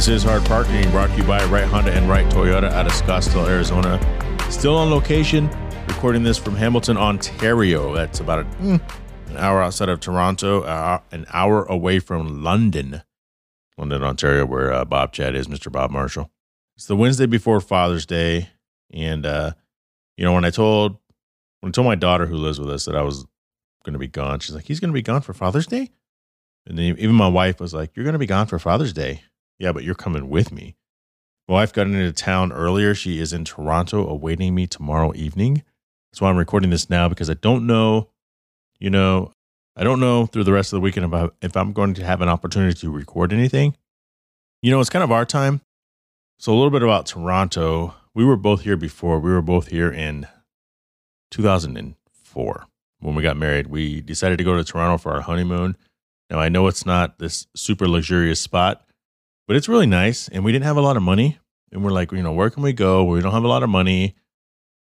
This is Hard Parking brought to you by Right Honda and Right Toyota out of Scottsdale, Arizona. Still on location, recording this from Hamilton, Ontario. That's about a, mm, an hour outside of Toronto, uh, an hour away from London, London, Ontario, where uh, Bob Chad is, Mr. Bob Marshall. It's the Wednesday before Father's Day, and uh, you know when I told when I told my daughter who lives with us that I was going to be gone, she's like, "He's going to be gone for Father's Day," and then even my wife was like, "You're going to be gone for Father's Day." Yeah, but you're coming with me. My wife got into town earlier. She is in Toronto awaiting me tomorrow evening. That's why I'm recording this now because I don't know, you know, I don't know through the rest of the weekend about if I'm going to have an opportunity to record anything. You know, it's kind of our time. So a little bit about Toronto. We were both here before. We were both here in 2004 when we got married. We decided to go to Toronto for our honeymoon. Now I know it's not this super luxurious spot, but it's really nice. And we didn't have a lot of money. And we're like, you know, where can we go? We don't have a lot of money.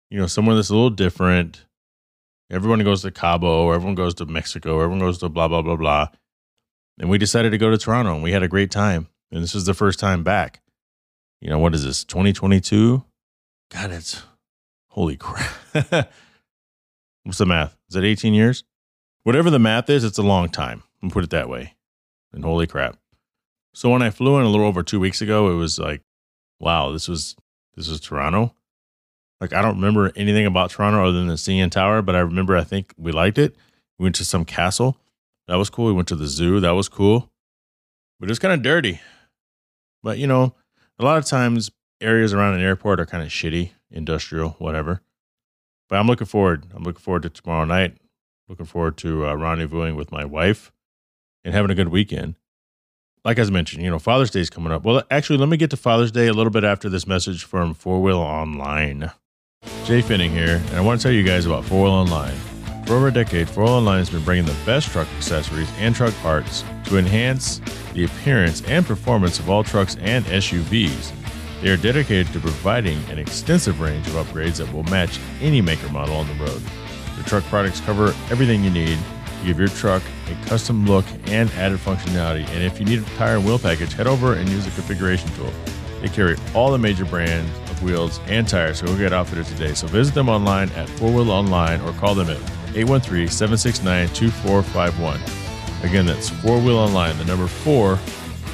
You know, somewhere that's a little different. Everyone goes to Cabo, or everyone goes to Mexico, or everyone goes to blah, blah, blah, blah. And we decided to go to Toronto and we had a great time. And this was the first time back. You know, what is this, 2022? God, it's holy crap. What's the math? Is it 18 years? Whatever the math is, it's a long time. I'll put it that way. And holy crap. So when I flew in a little over two weeks ago, it was like, wow, this was this was Toronto. Like I don't remember anything about Toronto other than the CN Tower, but I remember I think we liked it. We went to some castle. That was cool. We went to the zoo. That was cool. But it was kind of dirty. But you know, a lot of times areas around an airport are kind of shitty, industrial, whatever. But I'm looking forward. I'm looking forward to tomorrow night. Looking forward to uh, rendezvousing with my wife and having a good weekend like I mentioned, you know, Father's Day is coming up. Well, actually, let me get to Father's Day a little bit after this message from Four Wheel Online. Jhae Pfenning here, and I want to tell you guys about Four Wheel Online. For over a decade, Four Wheel Online has been bringing the best truck accessories and truck parts to enhance the appearance and performance of all trucks and SUVs. They are dedicated to providing an extensive range of upgrades that will match any maker model on the road. Their truck products cover everything you need give your truck a custom look and added functionality. And if you need a tire and wheel package, head over and use the configuration tool. They carry all the major brands of wheels and tires, so go get outfitted today. So visit them online at Four Wheel Online or call them at 813 769 2451. Again, that's Four Wheel Online, the number four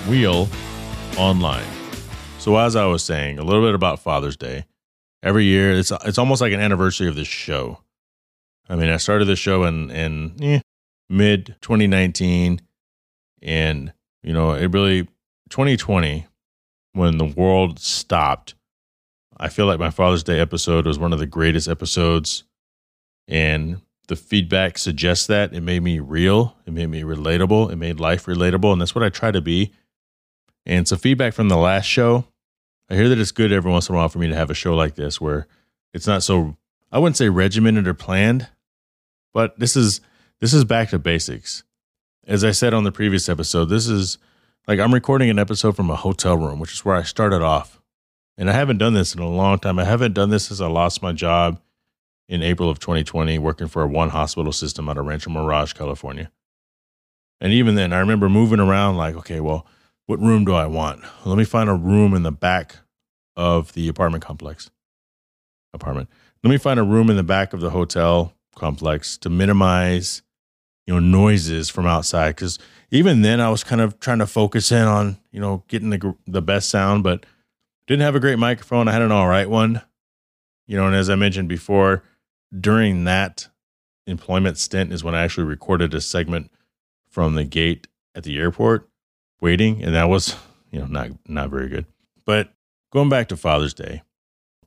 wheel online. So, as I was saying, a little bit about Father's Day. Every year, it's it's almost like an anniversary of this show. I mean, I started this show in in eh, mid 2019 and you know it really 2020 when the world stopped i feel like my father's day episode was one of the greatest episodes. And the feedback suggests that. It made me real. It made me relatable. It made life relatable and that's what i try to be. And some feedback from the last show i hear that it's good every once in a while for me to have a show like this where it's not so i wouldn't say regimented or planned but this is this is back to basics. As I said on the previous episode, this is like I'm recording an episode from a hotel room, which is where I started off. And I haven't done this in a long time. I haven't done this since I lost my job in April of 2020, working for a one hospital system out of Rancho Mirage, California. And even then, I remember moving around like, okay, well, what room do I want? Let me find a room in the back of the apartment complex. Apartment. Let me find a room in the back of the hotel complex to minimize you know noises from outside because even then I was kind of trying to focus in on you know getting the the best sound, but didn't have a great microphone. I had an all right one, you know. And as I mentioned before, during that employment stint is when I actually recorded a segment from the gate at the airport waiting, and that was you know not not very good. But going back to Father's Day,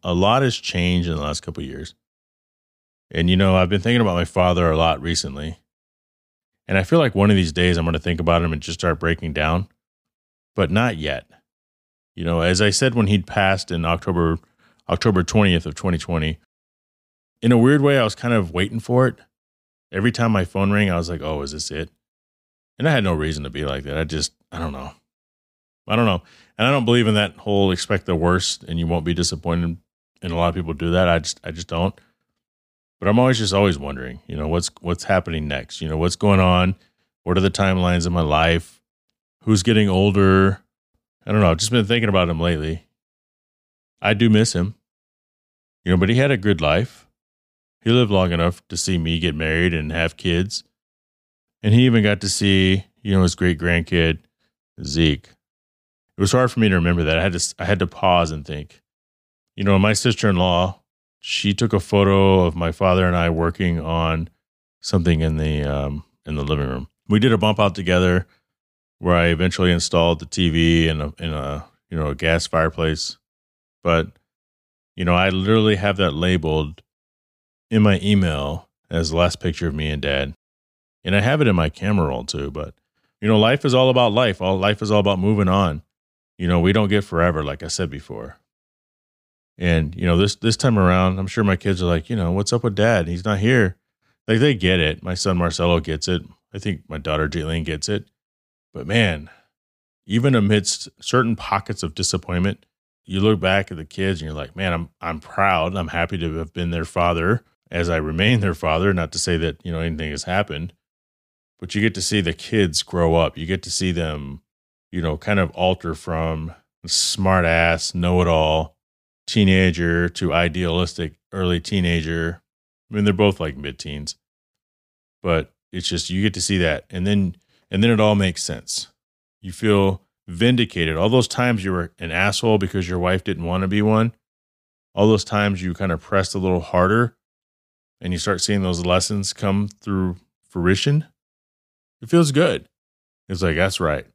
a lot has changed in the last couple years. And you know, I've been thinking about my father a lot recently and I feel like one of these days I'm going to think about him and just start breaking down, but not yet. You know, as I said when he'd passed in October October 20th of 2020, in a weird way I was kind of waiting for it. Every time my phone rang, I was like, "Oh, is this it?" And I had no reason to be like that. I just I don't know. I don't know. And I don't believe in that whole expect the worst and you won't be disappointed. And a lot of people do that. I just I just don't. But I'm always just always wondering, you know, what's what's happening next? You know, what's going on? What are the timelines of my life? Who's getting older? I don't know. I've just been thinking about him lately. I do miss him. You know, but he had a good life. He lived long enough to see me get married and have kids. And he even got to see, you know, his great grandkid, Zeke. It was hard for me to remember that. I had to I had to pause and think. You know, my sister-in-law, she took a photo of my father and I working on something in the um, in the living room. We did a bump out together where I eventually installed the TV and a, in a you know a gas fireplace. But you know, I literally have that labeled in my email as the last picture of me and dad. And I have it in my camera roll too, but you know, life is all about life. All life is all about moving on. You know, we don't get forever, like I said before. And, you know, this this time around, I'm sure my kids are like, you know, what's up with dad? He's not here. Like they get it. My son Marcelo gets it. I think my daughter Jaylene gets it. But man, even amidst certain pockets of disappointment, you look back at the kids and you're like, man, I'm I'm proud. I'm happy to have been their father as I remain their father. Not to say that, you know, anything has happened, but you get to see the kids grow up. You get to see them, you know, kind of alter from smart ass, know it all teenager to idealistic early teenager. I mean, they're both like mid teens, but it's just you get to see that. And then and then it all makes sense. You feel vindicated. All those times you were an asshole because your wife didn't want to be one, all those times you kind of pressed a little harder and you start seeing those lessons come through fruition, it feels good. It's like, that's right.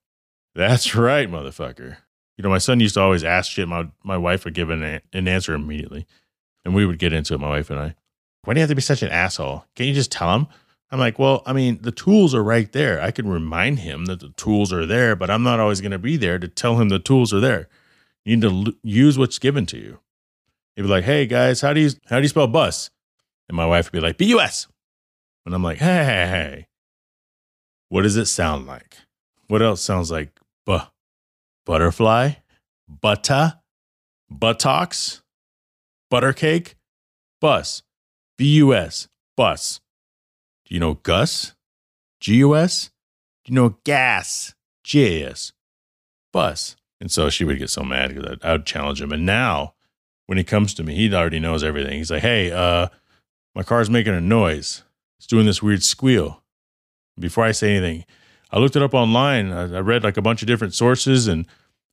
That's right, motherfucker. You know, my son used to always ask shit. My, my wife would give an, an answer immediately. And we would get into it, my wife and I. Why do you have to be such an asshole? Can't you just tell him? I'm like, well, I mean, the tools are right there. I can remind him that the tools are there, but I'm not always going to be there to tell him the tools are there. You need to l- use what's given to you. He'd be like, hey guys, how do you how do you spell bus? And my wife would be like, B-U-S. And I'm like, hey, hey, hey. What does it sound like? What else sounds like buh? Butterfly? butta, Buttocks? Buttercake? Bus. B-U-S. Bus. Do you know Gus? G U S? Do you know gas? G A S. Bus. And so she would get so mad because I would challenge him. And now, when he comes to me, he already knows everything. He's like, hey, uh, my car's making a noise. It's doing this weird squeal. Before I say anything, I looked it up online. I, I read like a bunch of different sources and,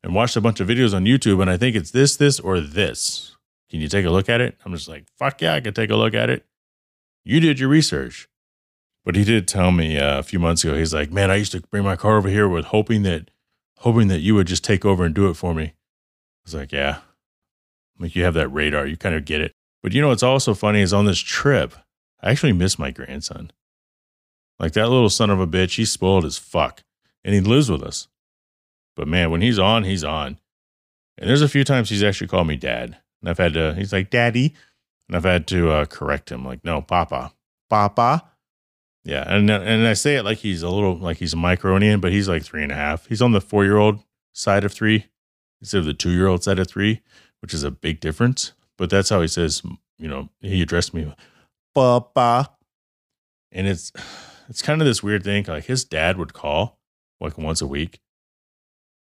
and watched a bunch of videos on YouTube. And I think it's this, this, or this. Can you take a look at it? I'm just like, fuck yeah, I can take a look at it. You did your research. But he did tell me uh, a few months ago. He's like, "Man, I used to bring my car over here with hoping that, hoping that you would just take over and do it for me." I was like, "Yeah, like you have that radar, you kind of get it." But you know what's also funny is on this trip, I actually miss my grandson. Like that little son of a bitch, he's spoiled as fuck, and he lives with us. But man, when he's on, he's on. And there's a few times he's actually called me dad, and I've had to. He's like, "Daddy," and I've had to uh, correct him, like, "No, Papa, Papa." Yeah, and and I say it like he's a little like he's a micronian, but he's like three and a half. He's on the four year old side of three instead of the two year old side of three, which is a big difference. But that's how he says, you know, he addressed me, Papa, and it's it's kind of this weird thing. Like his dad would call like once a week,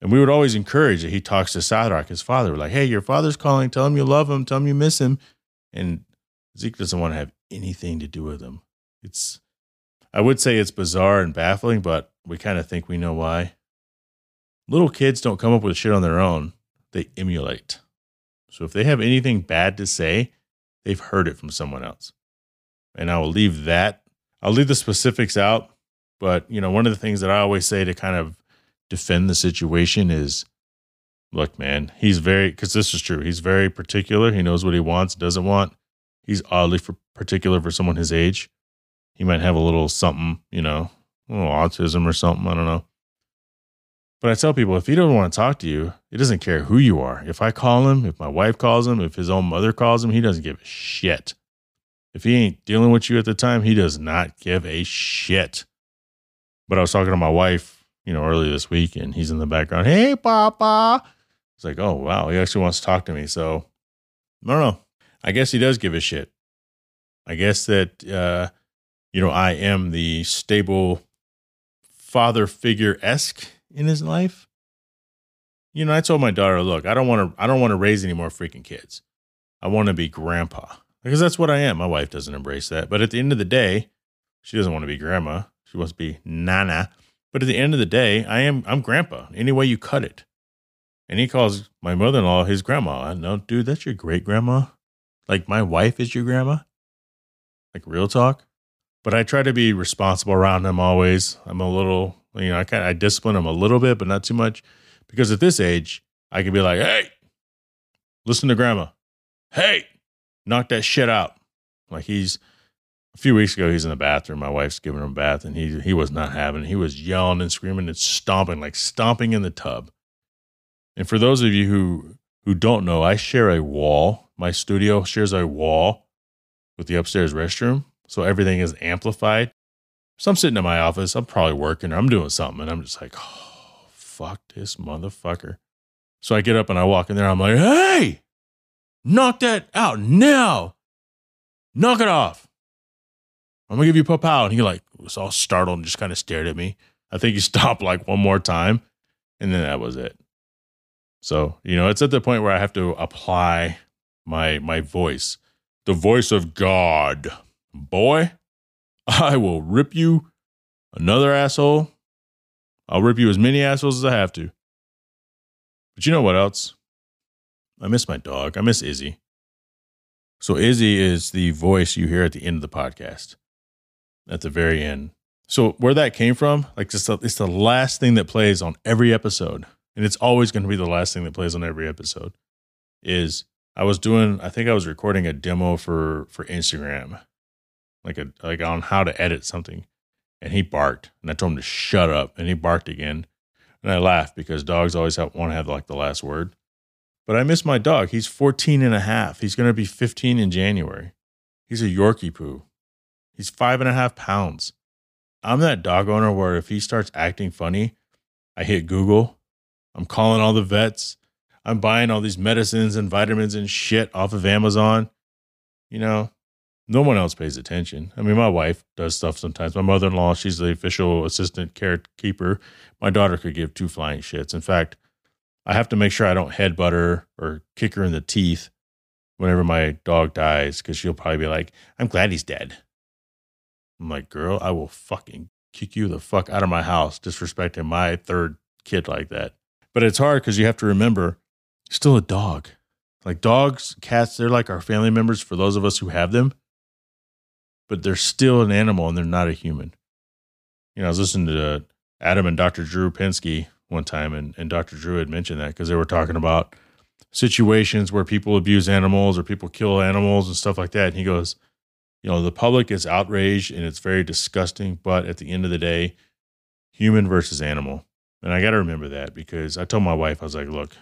and we would always encourage that he talks to Sadrak, his father. We're like, hey, your father's calling. Tell him you love him. Tell him you miss him. And Zeke doesn't want to have anything to do with him. It's I would say it's bizarre and baffling, but we kind of think we know why. Little kids don't come up with shit on their own, they emulate. So if they have anything bad to say, they've heard it from someone else. And I will leave that, I'll leave the specifics out. But, you know, one of the things that I always say to kind of defend the situation is look, man, he's very, because this is true, he's very particular. He knows what he wants, doesn't want. He's oddly for particular for someone his age he might have a little something, you know, little autism or something. I don't know. But I tell people if he doesn't want to talk to you, he doesn't care who you are. If I call him, if my wife calls him, if his own mother calls him, he doesn't give a shit. If he ain't dealing with you at the time, he does not give a shit. But I was talking to my wife, you know, earlier this week, and he's in the background. Hey, Papa. It's like, oh wow, he actually wants to talk to me. So I don't know. I guess he does give a shit. I guess that uh, you know, I am the stable father figure esque in his life. you know, I told my daughter, look, I don't want to, I don't want to raise any more freaking kids. I want to be grandpa because that's what I am. My wife doesn't embrace that. But at the end of the day, she doesn't want to be grandma. She wants to be nana. But at the end of the day, I am, I'm grandpa any way you cut it. And he calls my mother in law his grandma. Know, dude, that's your great grandma. Like my wife is your grandma. Like real talk. But I try to be responsible around them always. I'm a little, you know, I kind of I discipline them a little bit, but not too much. Because at this age, I can be like, hey, listen to grandma. Hey, knock that shit out. Like he's a few weeks ago, he's in the bathroom. My wife's giving him a bath, and he he was not having it. He was yelling and screaming and stomping, like stomping in the tub. And for those of you who who don't know, I share a wall. My studio shares a wall with the upstairs restroom, so everything is amplified. So I'm sitting in my office. I'm probably working. Or I'm doing something, and I'm just like, oh, fuck this motherfucker. So I get up and I walk in there. I'm like, hey, knock that out now. Knock it off. I'm gonna give you out. And he like was all startled and just kind of stared at me. I think he stopped like one more time, and then that was it. So you know, it's at the point where I have to apply my my voice, the voice of God. Boy, I will rip you another asshole. I'll rip you as many assholes as I have to. But you know what else? I miss my dog. I miss Izzy. So Izzy is the voice you hear at the end of the podcast, at the very end. So where that came from, like just it's the last thing that plays on every episode, and it's always going to be the last thing that plays on every episode. Is I was doing, I think I was recording a demo for for Instagram, like a like on how to edit something, and he barked, and I told him to shut up, and he barked again, and I laughed because dogs always have, want to have like the last word. But I miss my dog. He's 14 and a half. He's going to be 15 in January. He's a Yorkie poo. He's five and a half pounds. I'm that dog owner where if he starts acting funny, I hit Google. I'm calling all the vets. I'm buying all these medicines and vitamins and shit off of Amazon. You know, no one else pays attention. I mean, my wife does stuff sometimes. My mother in law, she's the official assistant carekeeper. My daughter could give two flying shits. In fact, I have to make sure I don't headbutt her or kick her in the teeth whenever my dog dies because she'll probably be like, I'm glad he's dead. I'm like, girl, I will fucking kick you the fuck out of my house disrespecting my third kid like that. But it's hard because you have to remember, still a dog. Like dogs, cats, they're like our family members for those of us who have them, but they're still an animal and they're not a human. You know, I was listening to Adam and Dr. Drew Pinsky one time, and, and Dr. Drew had mentioned that because they were talking about situations where people abuse animals or people kill animals and stuff like that. And he goes, you know, the public is outraged and it's very disgusting, but at the end of the day, human versus animal. And I got to remember that because I told my wife, I was like, look,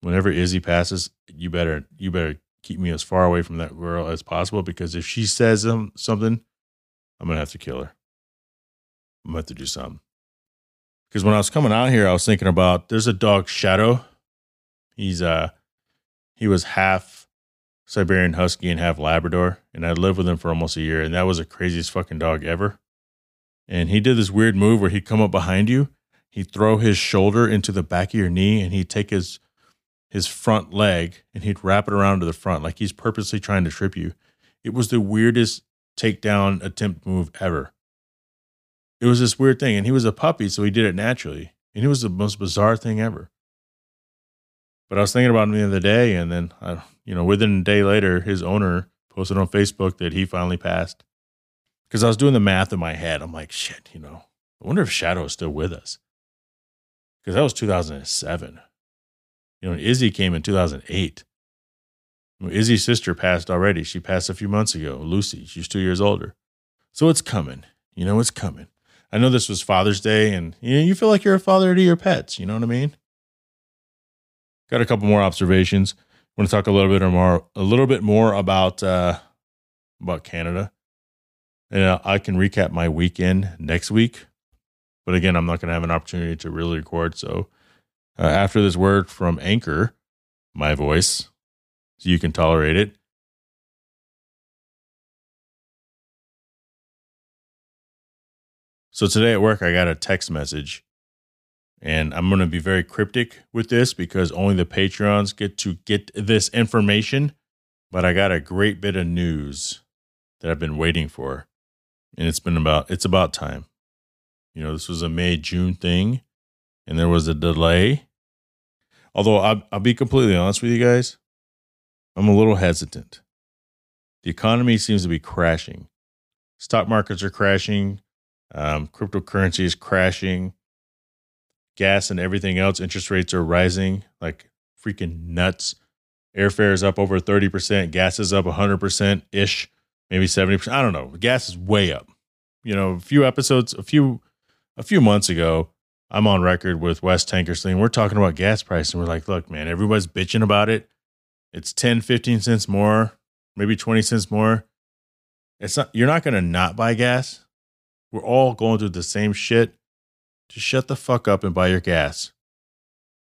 whenever Izzy passes, you better, you better keep me as far away from that girl as possible because if she says something, I'm going to have to kill her. I'm going to have to do something. Because when I was coming out here, I was thinking about there's a dog Shadow. He's uh he was half Siberian Husky and half Labrador, and I lived with him for almost a year, and that was the craziest fucking dog ever. And he did this weird move where he'd come up behind you, he'd throw his shoulder into the back of your knee, and he'd take his his front leg and he'd wrap it around to the front like he's purposely trying to trip you. It was the weirdest takedown attempt move ever it was this weird thing. And he was a puppy, so he did it naturally. And it was the most bizarre thing ever. But I was thinking about him the other day, and then, I, you know, within a day later, his owner posted on Facebook that he finally passed. Because I was doing the math in my head. I'm like, shit, you know, I wonder if Shadow is still with us. Because that was 2007. You know, Izzy came in 2008. Izzy's sister passed already. She passed a few months ago, Lucy. She's two years older. So it's coming. You know, it's coming. I know this was Father's Day, and you know, you feel like you're a father to your pets. You know what I mean? Got a couple more observations. I want to talk a little bit more, a little bit more about uh, about Canada, and uh, I can recap my weekend next week. But again, I'm not going to have an opportunity to really record. So uh, after this word from Anchor, my voice, so you can tolerate it. So today at work, I got a text message And I'm going to be very cryptic with this because only the Patreons get to get this information. But I got a great bit of news that I've been waiting for. And it's been about, it's about time. You know, this was a May, June thing, and there was a delay. Although I'll, I'll be completely honest with you guys, I'm a little hesitant. The economy seems to be crashing. Stock markets are crashing. Um, cryptocurrency is crashing gas and everything else, interest rates are rising like freaking nuts. Airfare is up over 30%, gas is up 100% ish, maybe 70%. I don't know. Gas is way up. You know, a few episodes, a few a few months ago, I'm on record with Wes Tankersley and we're talking about gas price and we're like, look, man, everybody's bitching about it. It's 10, 15 cents more, maybe 20 cents more. It's not you're not going to not buy gas. We're all going through the same shit just shut the fuck up and buy your gas.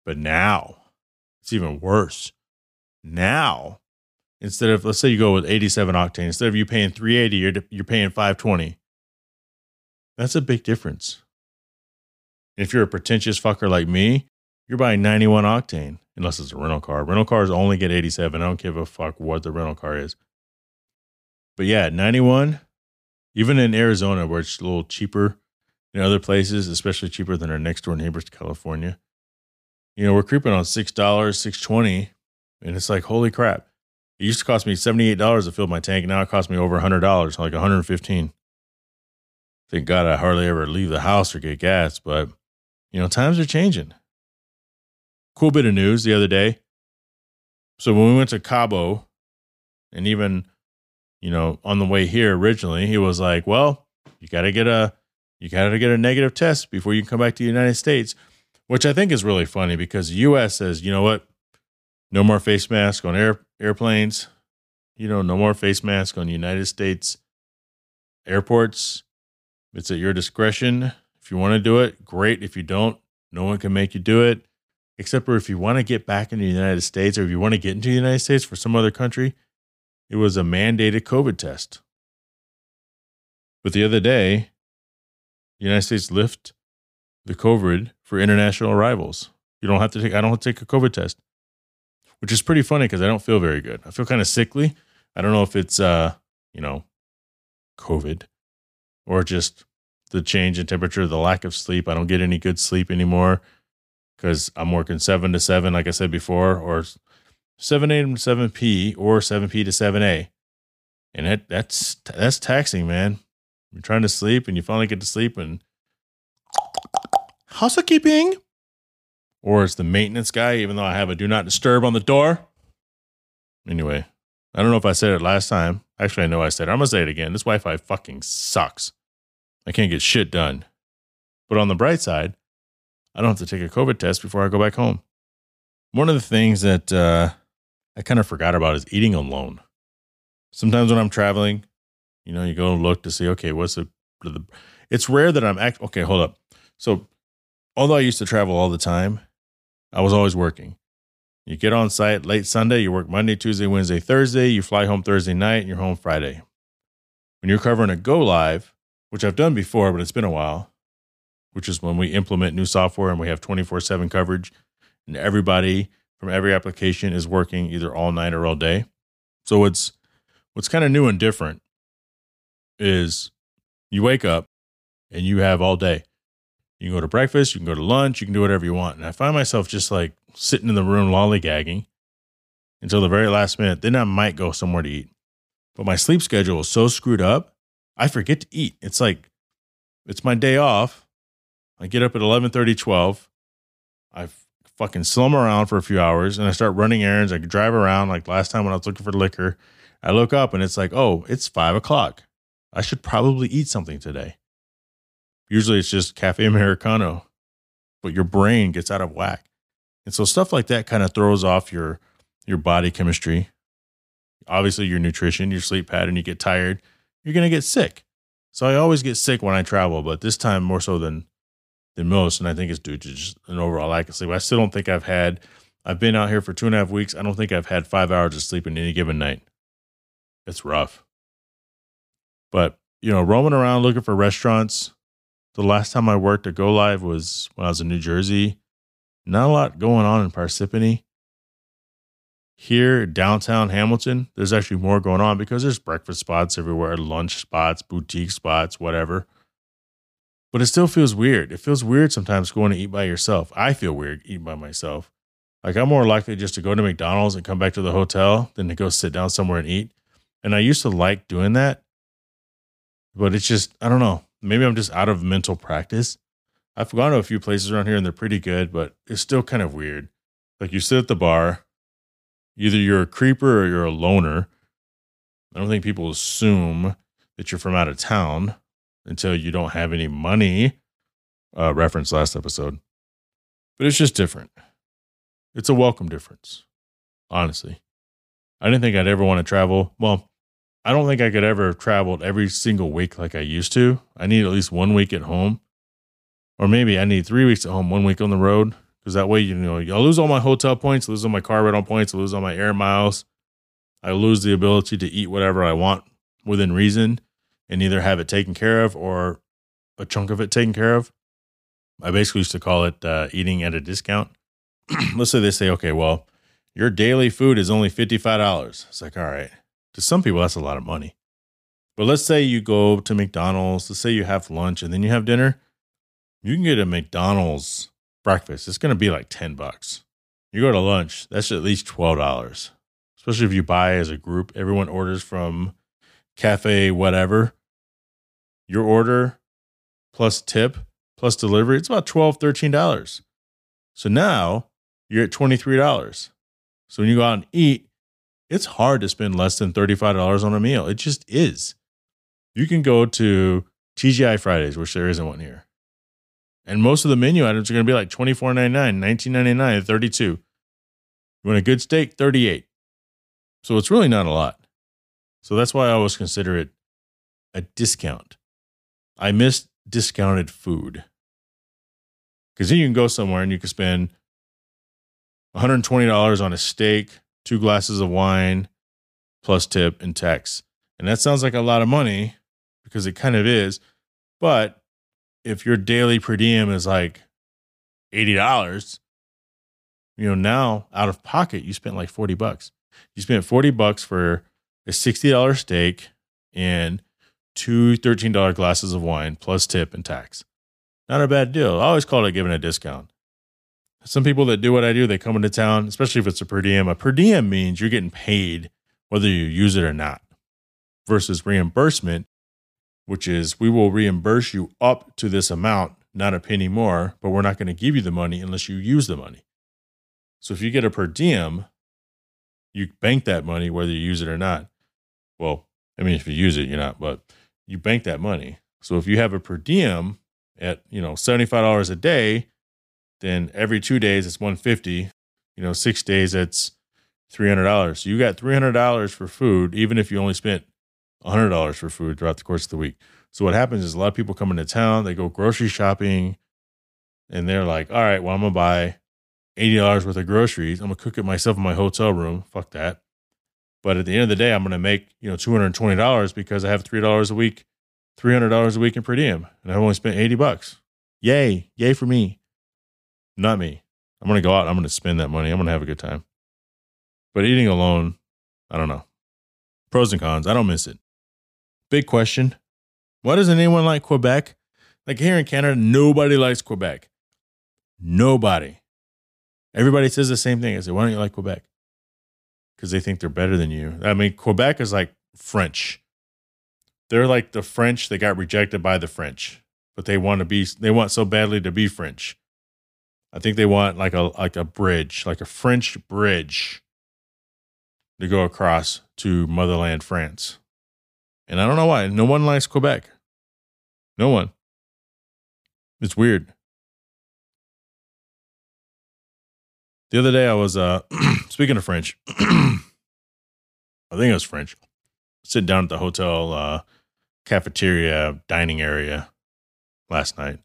But now, it's even worse. Now, instead of let's say you go with 87 octane, instead of you paying 380, you're you're paying 520. That's a big difference. if you're a pretentious fucker like me, you're buying 91 octane, unless it's a rental car. Rental cars only get 87. I don't give a fuck what the rental car is. But yeah, 91, even in Arizona, where it's a little cheaper in other places, especially cheaper than our next door neighbors to California. You know, we're creeping on six dollars, six twenty, and it's like holy crap. It used to cost me seventy eight dollars to fill my tank. Now it costs me over hundred dollars, like one hundred fifteen. Thank God I hardly ever leave the house or get gas, but you know times are changing. Cool bit of news the other day. So when we went to Cabo, and even you know on the way here originally, he was like, "Well, you got to get a you got to get a negative test before you can come back to the United States, which I think is really funny because the U.S. says, you know what, no more face mask on air airplanes, you know, no more face mask on United States airports. It's at your discretion. If you want to do it, great. If you don't, no one can make you do it. Except for if you want to get back into the United States or if you want to get into the United States for some other country, it was a mandated COVID test. But the other day, the United States lift the COVID for international arrivals. You don't have to take, I don't have to take a COVID test, which is pretty funny because I don't feel very good. I feel kind of sickly. I don't know if it's, uh, you know, COVID or just the change in temperature, the lack of sleep. I don't get any good sleep anymore because I'm working seven to seven, like I said before, or 7 a.m. to 7 p or 7 p to 7 a. And that, that's, that's taxing, man. You're trying to sleep and you finally get to sleep and housekeeping. Or it's the maintenance guy, even though I have a do not disturb on the door. Anyway, I don't know if I said it last time. Actually, I know I said it. I'm going to say it again. This Wi Fi fucking sucks. I can't get shit done. But on the bright side, I don't have to take a COVID test before I go back home. One of the things that uh, I kind of forgot about is eating alone. Sometimes when I'm traveling, you know, you go and look to see, okay, what's the, the it's rare that I'm act okay, hold up. So although I used to travel all the time, I was always working. You get on site late Sunday, you work Monday, Tuesday, Wednesday, Thursday, you fly home Thursday night, and you're home Friday. When you're covering a go live, which I've done before, but it's been a while, which is when we implement new software and we have 24 7 coverage, and everybody from every application is working either all night or all day. So it's what's kind of new and different is you wake up and you have all day. You can go to breakfast, you can go to lunch, you can do whatever you want. And I find myself just like sitting in the room lollygagging until the very last minute. Then I might go somewhere to eat. But my sleep schedule is so screwed up, I forget to eat. It's like it's my day off. I get up at 11 30, 12. I fucking slum around for a few hours and I start running errands. I drive around like last time when I was looking for liquor. I look up and it's like, oh, it's five o'clock. I should probably eat something today. Usually it's just cafe americano, but your brain gets out of whack. And so stuff like that kind of throws off your your body chemistry. Obviously your nutrition, your sleep pattern, you get tired, you're going to get sick. So I always get sick when I travel, but this time more so than than most. And I think it's due to just an overall lack of sleep. I still don't think I've had, I've been out here for two and a half weeks. I don't think I've had five hours of sleep in any given night. It's rough. But, you know, roaming around looking for restaurants The last time I worked a Go Live was when I was in New Jersey. Not a lot going on in Parsippany. Here, downtown Hamilton, there's actually more going on because there's breakfast spots everywhere, lunch spots, boutique spots, whatever. But it still feels weird. It feels weird sometimes going to eat by yourself. I feel weird eating by myself. Like I'm more likely just to go to McDonald's and come back to the hotel than to go sit down somewhere and eat. And I used to like doing that. But it's just, I don't know. Maybe I'm just out of mental practice. I've gone to a few places around here and they're pretty good, but it's still kind of weird. Like you sit at the bar, either you're a creeper or you're a loner. I don't think people assume that you're from out of town until you don't have any money. Uh, reference last episode. But it's just different. It's a welcome difference, honestly. I didn't think I'd ever want to travel. Well, I don't think I could ever have traveled every single week like I used to. I need at least one week at home. Or maybe I need three weeks at home, one week on the road. Because that way, you know, I'll lose all my hotel points, lose all my car rental points, lose all my air miles. I lose the ability to eat whatever I want within reason and either have it taken care of or a chunk of it taken care of. I basically used to call it uh, eating at a discount. Let's say they say, okay, well, your daily food is only $55. It's like, all right. To some people, that's a lot of money. But let's say you go to McDonald's, let's say you have lunch and then you have dinner. You can get a McDonald's breakfast. It's going to be like 10 bucks. You go to lunch, that's at least $12. Especially if you buy as a group, everyone orders from cafe, whatever your order plus tip plus delivery, it's about $12, $13. So now you're at $23. So when you go out and eat, it's hard to spend less than $35 on a meal. It just is. You can go to TGI Fridays, which there isn't one here. And most of the menu items are going to be like $24.99, $19.99, $32. You want a good steak? 38 So it's really not a lot. So that's why I always consider it a discount. I miss discounted food. Because then you can go somewhere and you can spend $120 on a steak, two glasses of wine, plus tip and tax. And that sounds like a lot of money because it kind of is. But if your daily per diem is like $80, you know, now out of pocket, you spent like 40 bucks. You spent 40 bucks for a $60 steak and two $13 glasses of wine plus tip and tax. Not a bad deal. I always call it giving a discount. Some people that do what I do, they come into town, especially if it's a per diem. A per diem means you're getting paid whether you use it or not, versus reimbursement, which is we will reimburse you up to this amount, not a penny more, but we're not going to give you the money unless you use the money. So if you get a per diem, you bank that money whether you use it or not. Well, I mean, if you use it, you're not, but you bank that money. So if you have a per diem at, you know, $75 a day, then every two days it's 150, you know, six days it's $300. So you got $300 for food, even if you only spent $100 for food throughout the course of the week. So what happens is a lot of people come into town, they go grocery shopping, and they're like, all right, well, I'm to buy $80 worth of groceries. I'm to cook it myself in my hotel room. Fuck that. But at the end of the day, I'm going to make, you know, $220 because I have $3 a week, $300 a week in per diem. And I've only spent 80 bucks. Yay. Yay for me. Not me. I'm going to go out. I'm going to spend that money. I'm going to have a good time. But eating alone, I don't know. Pros and cons. I don't miss it. Big question. Why doesn't anyone like Quebec? Like here in Canada, nobody likes Quebec. Nobody. Everybody says the same thing. I say, why don't you like Quebec? Because they think they're better than you. I mean, Quebec is like French. They're like the French that got rejected by the French, but they want to be they want so badly to be French. I think they want like a like a bridge, like a French bridge to go across to motherland France. And I don't know why. No one likes Quebec. No one. It's weird. The other day I was uh speaking of French, I think it was French. Sitting down at the hotel uh cafeteria dining area last night,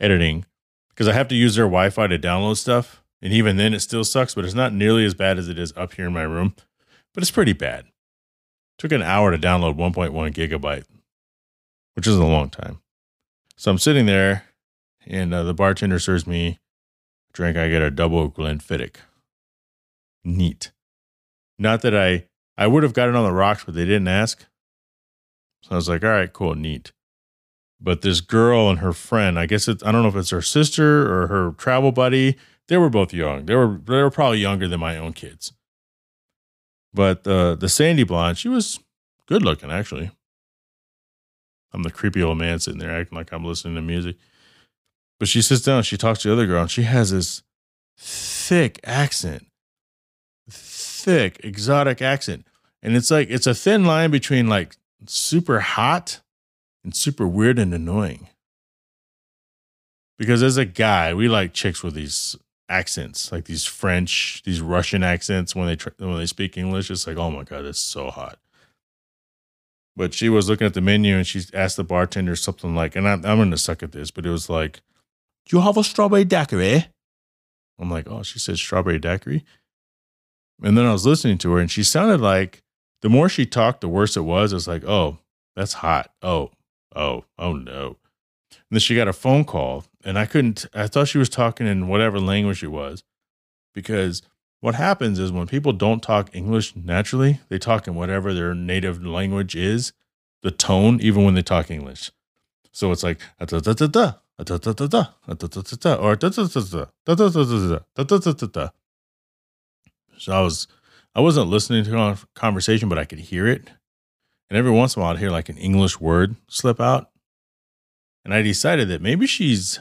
editing because I have to use their Wi-Fi to download stuff, and even then it still sucks. But it's not nearly as bad as it is up here in my room, but it's pretty bad. Took an hour to download 1.1 gigabyte, which is a long time. So I'm sitting there, and uh, the bartender serves me drink. I get a double Glenfiddich. Neat. Not that I I would have got it on the rocks, but they didn't ask. So I was like, all right, cool, neat. But this girl and her friend, I guess it's I don't know if it's her sister or her travel buddy. They were both young. They were they were probably younger than my own kids. But uh, the Sandy blonde, she was good looking actually. I'm the creepy old man sitting there acting like I'm listening to music. But she sits down, she talks to the other girl, and she has this thick accent, thick, exotic accent. And it's like, it's a thin line between like super hot and super weird and annoying. Because as a guy, we like chicks with these accents, like these French, these Russian accents when they when they speak English. It's like, oh my god, it's so hot. But she was looking at the menu and she asked the bartender something like, and I, I'm going to suck at this, but it was like, "Do you have a strawberry daiquiri?" I'm like, "Oh," she said, "Strawberry daiquiri." And then I was listening to her, and she sounded like the more she talked, the worse it was. It's like, "Oh, that's hot. Oh, oh, oh no." And then she got a phone call, and I couldn't. I thought she was talking in whatever language it was, because what happens is when people don't talk English naturally, they talk in whatever their native language is, the tone, even when they talk English. So it's like or so I was I wasn't listening to conversation, but I could hear it. And every once in a while I'd hear like an English word slip out. And I decided that maybe she's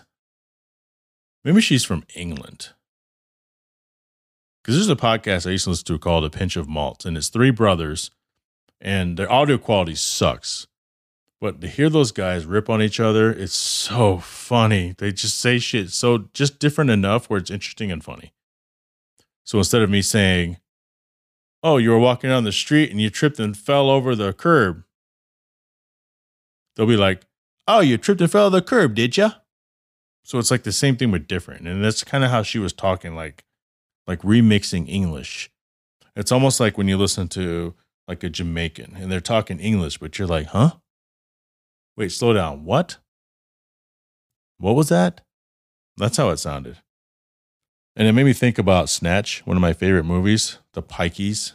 maybe she's from England because there's a podcast I used to listen to called A Pinch of Malt, and it's three brothers, and their audio quality sucks. But to hear those guys rip on each other, it's so funny. They just say shit so just different enough where it's interesting and funny. So instead of me saying, Oh, you were walking down the street and you tripped and fell over the curb, they'll be like, Oh, you tripped and fell over the curb, did you? So it's like the same thing but different. And that's kind of how she was talking, like like remixing English. It's almost like when you listen to like a Jamaican and they're talking English, but you're like, huh? Wait, slow down. What? What was that? That's how it sounded. And it made me think about Snatch, one of my favorite movies, the Pikeys,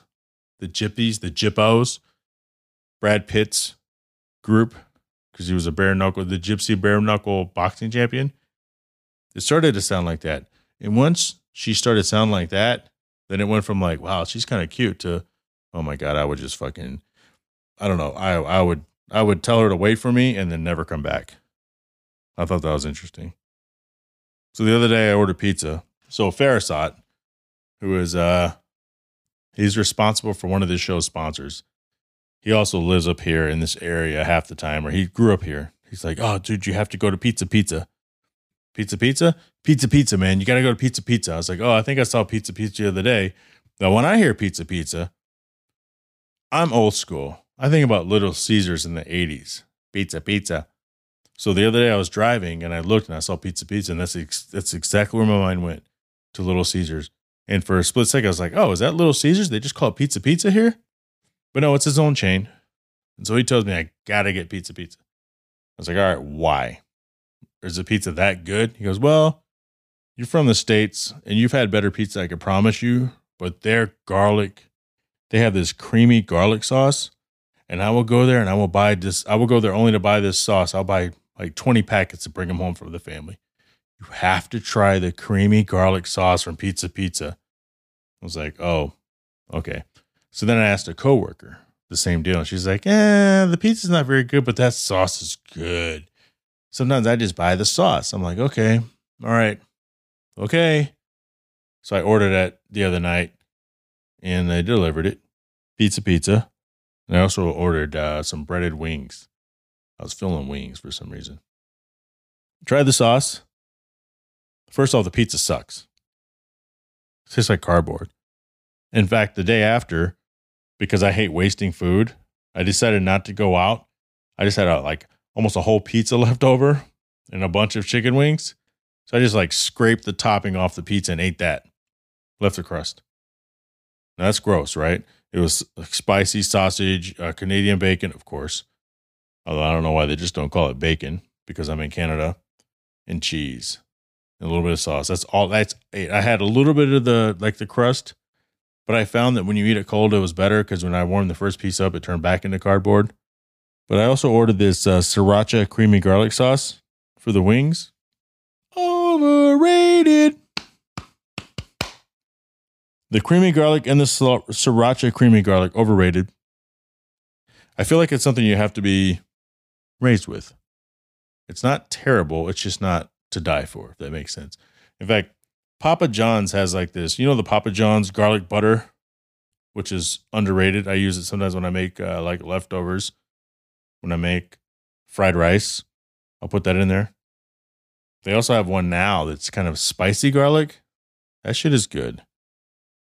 the Gyppies, the Jippos, Brad Pitt's group, because he was a bare knuckle, the gypsy bare knuckle boxing champion. It started to sound like that. And once she started sounding like that, then it went from like, wow, she's kind of cute to, oh my God, I would just fucking, I don't know. I, I would, I would tell her to wait for me and then never come back. I thought that was interesting. So the other day I ordered pizza. So Farasat, who is, uh, he's responsible for one of this show's sponsors. He also lives up here in this area half the time, or he grew up here. He's like, oh, dude, you have to go to Pizza Pizza. Pizza Pizza? Pizza Pizza, man. You got to go to Pizza Pizza. I was like, oh, I think I saw Pizza Pizza the other day. Now, when I hear Pizza Pizza, I'm old school. I think about Little Caesars in the 80s. Pizza Pizza. So the other day I was driving and I looked and I saw Pizza Pizza, and that's, ex- that's exactly where my mind went to Little Caesars. And for a split second, I was like, oh, is that Little Caesars? They just call it Pizza Pizza here? But no, it's his own chain. And so he tells me I got to get Pizza Pizza. I was like, all right, why? is the pizza that good? He goes, Well, you're from the States and you've had better pizza, I can promise you, but their garlic, they have this creamy garlic sauce. And I will go there and I will buy this. I will go there only to buy this sauce. I'll buy like 20 packets to bring them home for the family. You have to try the creamy garlic sauce from Pizza Pizza. I was like, oh, okay. So then I asked a coworker the same deal. And she's like, eh, the pizza's not very good, but that sauce is good. Sometimes I just buy the sauce. I'm like, okay, all right, okay. So I ordered it the other night and they delivered it. Pizza, pizza. And I also ordered uh, some breaded wings. I was feeling wings for some reason. Try the sauce. First off, the pizza sucks. It tastes like cardboard. In fact, the day after, because I hate wasting food, I decided not to go out. I just had a like almost a whole pizza left over and a bunch of chicken wings. So I just like scraped the topping off the pizza and ate that. Left the crust. Now that's gross, right? It was spicy sausage, uh, Canadian bacon, of course. Although I don't know why they just don't call it bacon. because I'm in Canada, and cheese, and a little bit of sauce. That's all. That's I had a little bit of the like the crust, but I found that when you eat it cold, it was better because when I warmed the first piece up, it turned back into cardboard. But I also ordered this uh, sriracha creamy garlic sauce for the wings. Overrated. The creamy garlic and the sriracha creamy garlic overrated. I feel like it's something you have to be raised with. It's not terrible. It's just not to die for, if that makes sense. In fact, Papa John's has like this, you know, the Papa John's garlic butter, which is underrated. I use it sometimes when I make uh, like leftovers, when I make fried rice. I'll put that in there. They also have one now that's kind of spicy garlic. That shit is good.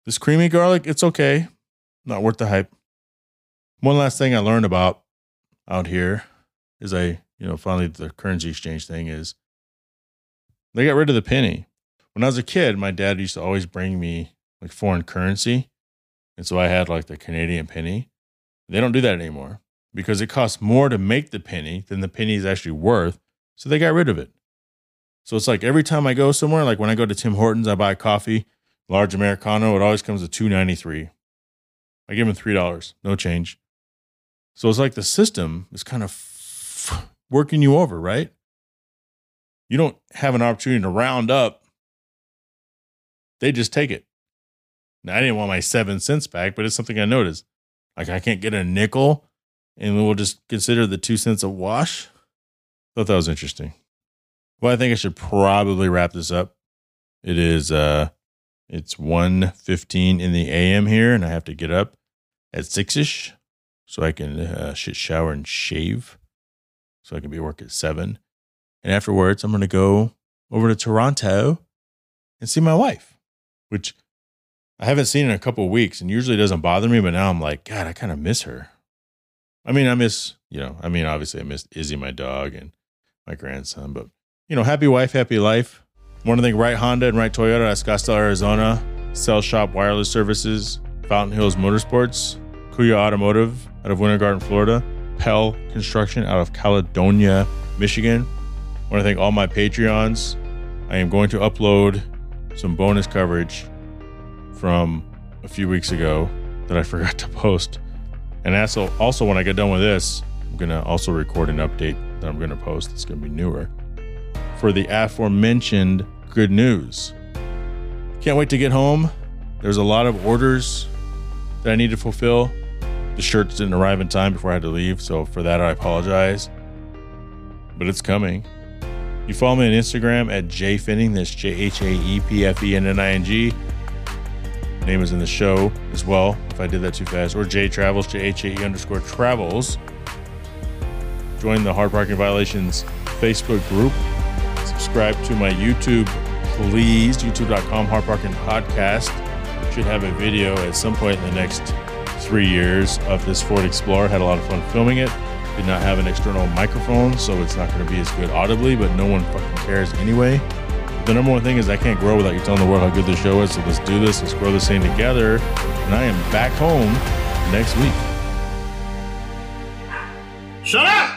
This creamy garlic, it's okay. Not worth the hype. One last thing I learned about out here is I, you know, finally the currency exchange thing is they got rid of the penny. When I was a kid, my dad used to always bring me like foreign currency. And so I had like the Canadian penny. They don't do that anymore because it costs more to make the penny than the penny is actually worth. So they got rid of it. So it's like every time I go somewhere, like when I go to Tim Hortons, I buy coffee, large Americano, it always comes to two ninety three. I give him three dollars, no change. So it's like the system is kind of working you over, right? You don't have an opportunity to round up. They just take it. Now I didn't want my seven cents back, but it's something I noticed. Like I can't get a nickel, and we'll just consider the two cents a wash. Thought that was interesting. Well, I think I should probably wrap this up. It is uh it's 1.15 in the AM here, and I have to get up at six-ish so I can uh, shower and shave so I can be work at seven. And afterwards, I'm going to go over to Toronto and see my wife, which I haven't seen in a couple weeks and usually doesn't bother me. But now I'm like, God, I kind of miss her. I mean, I miss, you know, I mean, obviously I miss Izzy, my dog, and my grandson, but you know, happy wife, happy life. Want to thank Right Honda and Right Toyota at Scottsdale, Arizona, Cell Shop Wireless Services, Fountain Hills Motorsports, Kuya Automotive out of Winter Garden, Florida, Pell Construction out of Caledonia, Michigan. Want to thank all my Patreons. I am going to upload some bonus coverage from a few weeks ago that I forgot to post. And also, also when I get done with this, I'm gonna also record an update that I'm gonna post. It's gonna be newer for the aforementioned good news. Can't wait to get home. There's a lot of orders that I need to fulfill. The shirts didn't arrive in time before I had to leave, so for that I apologize. But it's coming. You follow me on Instagram at JhaePfenning. That's J H A E P F E N N I N G. Name is in the show as well. If I did that too fast, or Jhae Travels, J H A E underscore Travels. Join the Hard Parking Violations Facebook group subscribe to my YouTube, please. YouTube.com, Hard Parking Podcast. Should have a video at some point in the next three years of this Ford Explorer. Had a lot of fun filming it. Did not have an external microphone, so it's not going to be as good audibly, but no one fucking cares anyway. The number one thing is I can't grow without you telling the world how good the show is. So let's do this. Let's grow this thing together. And I am back home next week. Shut up!